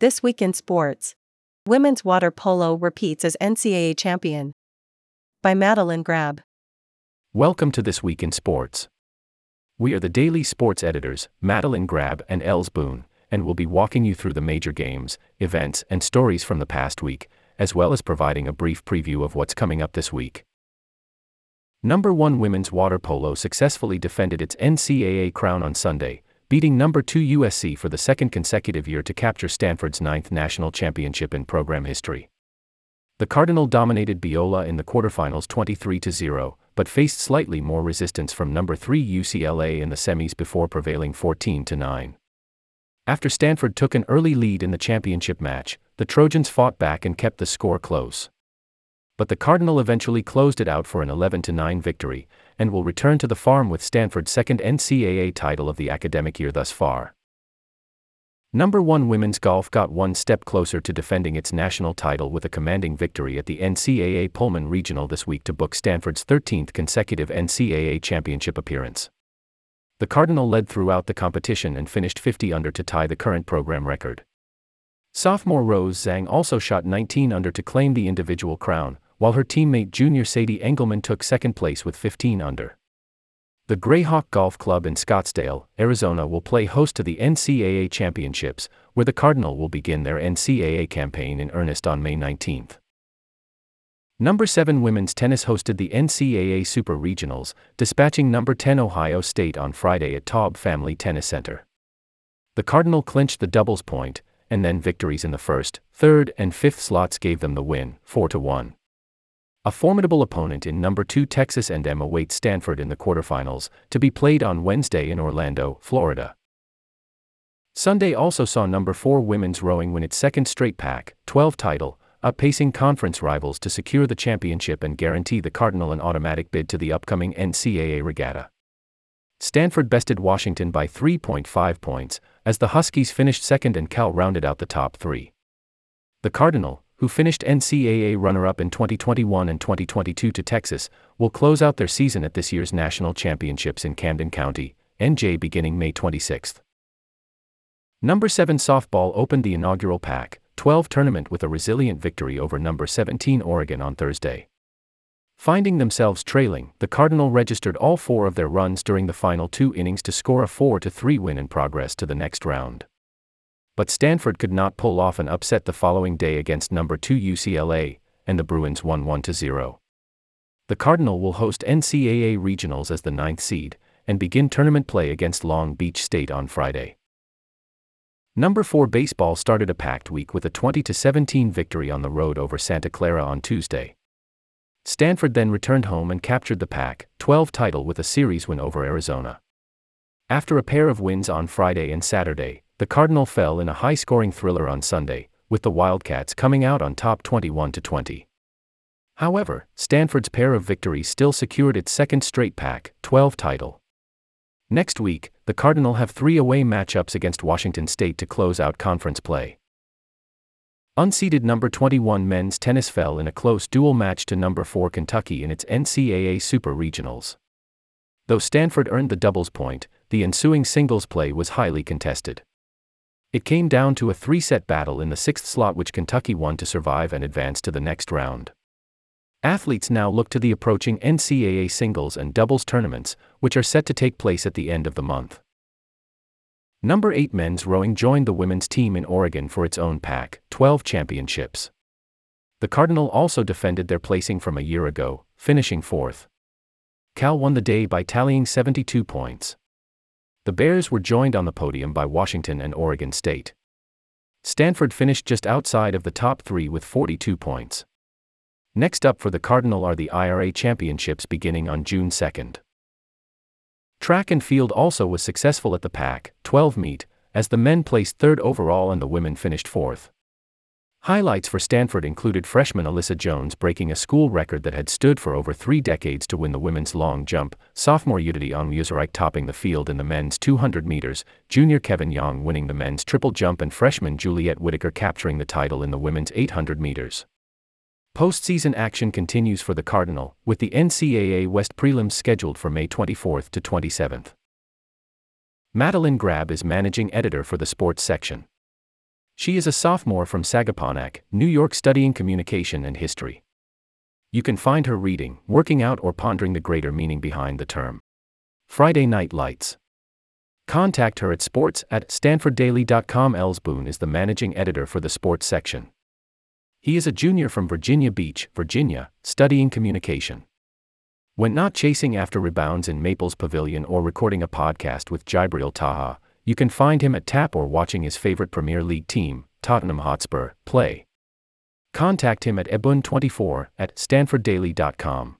This week in sports. Women's water polo repeats as NCAA champion. By Madeline Grab. Welcome to This Week in Sports. We are the daily sports editors, Madeline Grab and Els Boone, and we'll be walking you through the major games, events, and stories from the past week, as well as providing a brief preview of what's coming up this week. Number 1 Women's Water Polo successfully defended its NCAA crown on Sunday, beating number 2 USC for the second consecutive year to capture Stanford's ninth national championship in program history. The Cardinal dominated Biola in the quarterfinals 23 0, but faced slightly more resistance from number 3 UCLA in the semis before prevailing 14 9. After Stanford took an early lead in the championship match, the Trojans fought back and kept the score close. But the Cardinal eventually closed it out for an 11 9 victory, and will return to the farm with Stanford's second NCAA title of the academic year thus far. Number 1 Women's Golf got one step closer to defending its national title with a commanding victory at the NCAA Pullman Regional this week to book Stanford's 13th consecutive NCAA championship appearance. The Cardinal led throughout the competition and finished 50 under to tie the current program record. Sophomore Rose Zhang also shot 19 under to claim the individual crown, while her teammate junior Sadie Englemann took second place with 15 under. The Grayhawk Golf Club in Scottsdale, Arizona will play host to the NCAA Championships, where the Cardinal will begin their NCAA campaign in earnest on May 19th. Number 7 women's tennis hosted the NCAA Super Regionals, dispatching number 10 Ohio State on Friday at Taub Family Tennis Center. The Cardinal clinched the doubles point, and then victories in the first, third, and fifth slots gave them the win, 4 to 1. A formidable opponent in number 2 Texas A&M awaits Stanford in the quarterfinals, to be played on Wednesday in Orlando, Florida. Sunday also saw number 4 women's rowing win its second straight Pac 12 title, outpacing conference rivals to secure the championship and guarantee the Cardinal an automatic bid to the upcoming NCAA regatta. Stanford bested Washington by 3.5 points, as the Huskies finished second and Cal rounded out the top three. The Cardinal, who finished NCAA runner up in 2021 and 2022 to Texas, will close out their season at this year's national championships in Camden County, NJ beginning May 26. Number 7 softball opened the inaugural Pac 12 tournament with a resilient victory over number 17 Oregon on Thursday. Finding themselves trailing, the Cardinal registered all four of their runs during the final two innings to score a 4 3 win and progress to the next round but Stanford could not pull off an upset the following day against number 2 UCLA, and the Bruins won 1 0. The Cardinal will host NCAA regionals as the ninth seed and begin tournament play against Long Beach State on Friday. Number 4 baseball started a packed week with a 20 17 victory on the road over Santa Clara on Tuesday. Stanford then returned home and captured the Pac 12 title with a series win over Arizona. After a pair of wins on Friday and Saturday, the Cardinal fell in a high scoring thriller on Sunday, with the Wildcats coming out on top 21 20. However, Stanford's pair of victories still secured its second straight Pac 12 title. Next week, the Cardinal have three away matchups against Washington State to close out conference play. Unseeded number 21 men's tennis fell in a close dual match to number 4 Kentucky in its NCAA Super Regionals. Though Stanford earned the doubles point, the ensuing singles play was highly contested. It came down to a three set battle in the sixth slot, which Kentucky won to survive and advance to the next round. Athletes now look to the approaching NCAA singles and doubles tournaments, which are set to take place at the end of the month. Number 8 men's rowing joined the women's team in Oregon for its own Pac 12 championships. The Cardinal also defended their placing from a year ago, finishing fourth. Cal won the day by tallying 72 points. The Bears were joined on the podium by Washington and Oregon State. Stanford finished just outside of the top three with 42 points. Next up for the Cardinal are the IRA Championships beginning on June 2nd. Track and field also was successful at the Pac 12 meet, as the men placed third overall and the women finished fourth. Highlights for Stanford included freshman Alyssa Jones breaking a school record that had stood for over three decades to win the women's long jump, sophomore Udodi Onwuzurike topping the field in the men's 200 meters, junior Kevin Young winning the men's triple jump, and freshman Juliette Whittaker capturing the title in the women's 800 meters. Postseason action continues for the Cardinal, with the NCAA West prelims scheduled for May 24th to 27th. Madeline Grab is managing editor for the sports section. She is a sophomore from Sagaponack, New York, studying communication and history. You can find her reading, working out, or pondering the greater meaning behind the term. Friday Night Lights. Contact her at sports at stanforddaily.com. Els Boone is the managing editor for the sports section. He is a junior from Virginia Beach, Virginia, studying communication. When not chasing after rebounds in Maples Pavilion or recording a podcast with Jibril Taha, you can find him at tap or watching his favorite Premier League team, Tottenham Hotspur, play. Contact him at ebun24 at stanforddaily.com.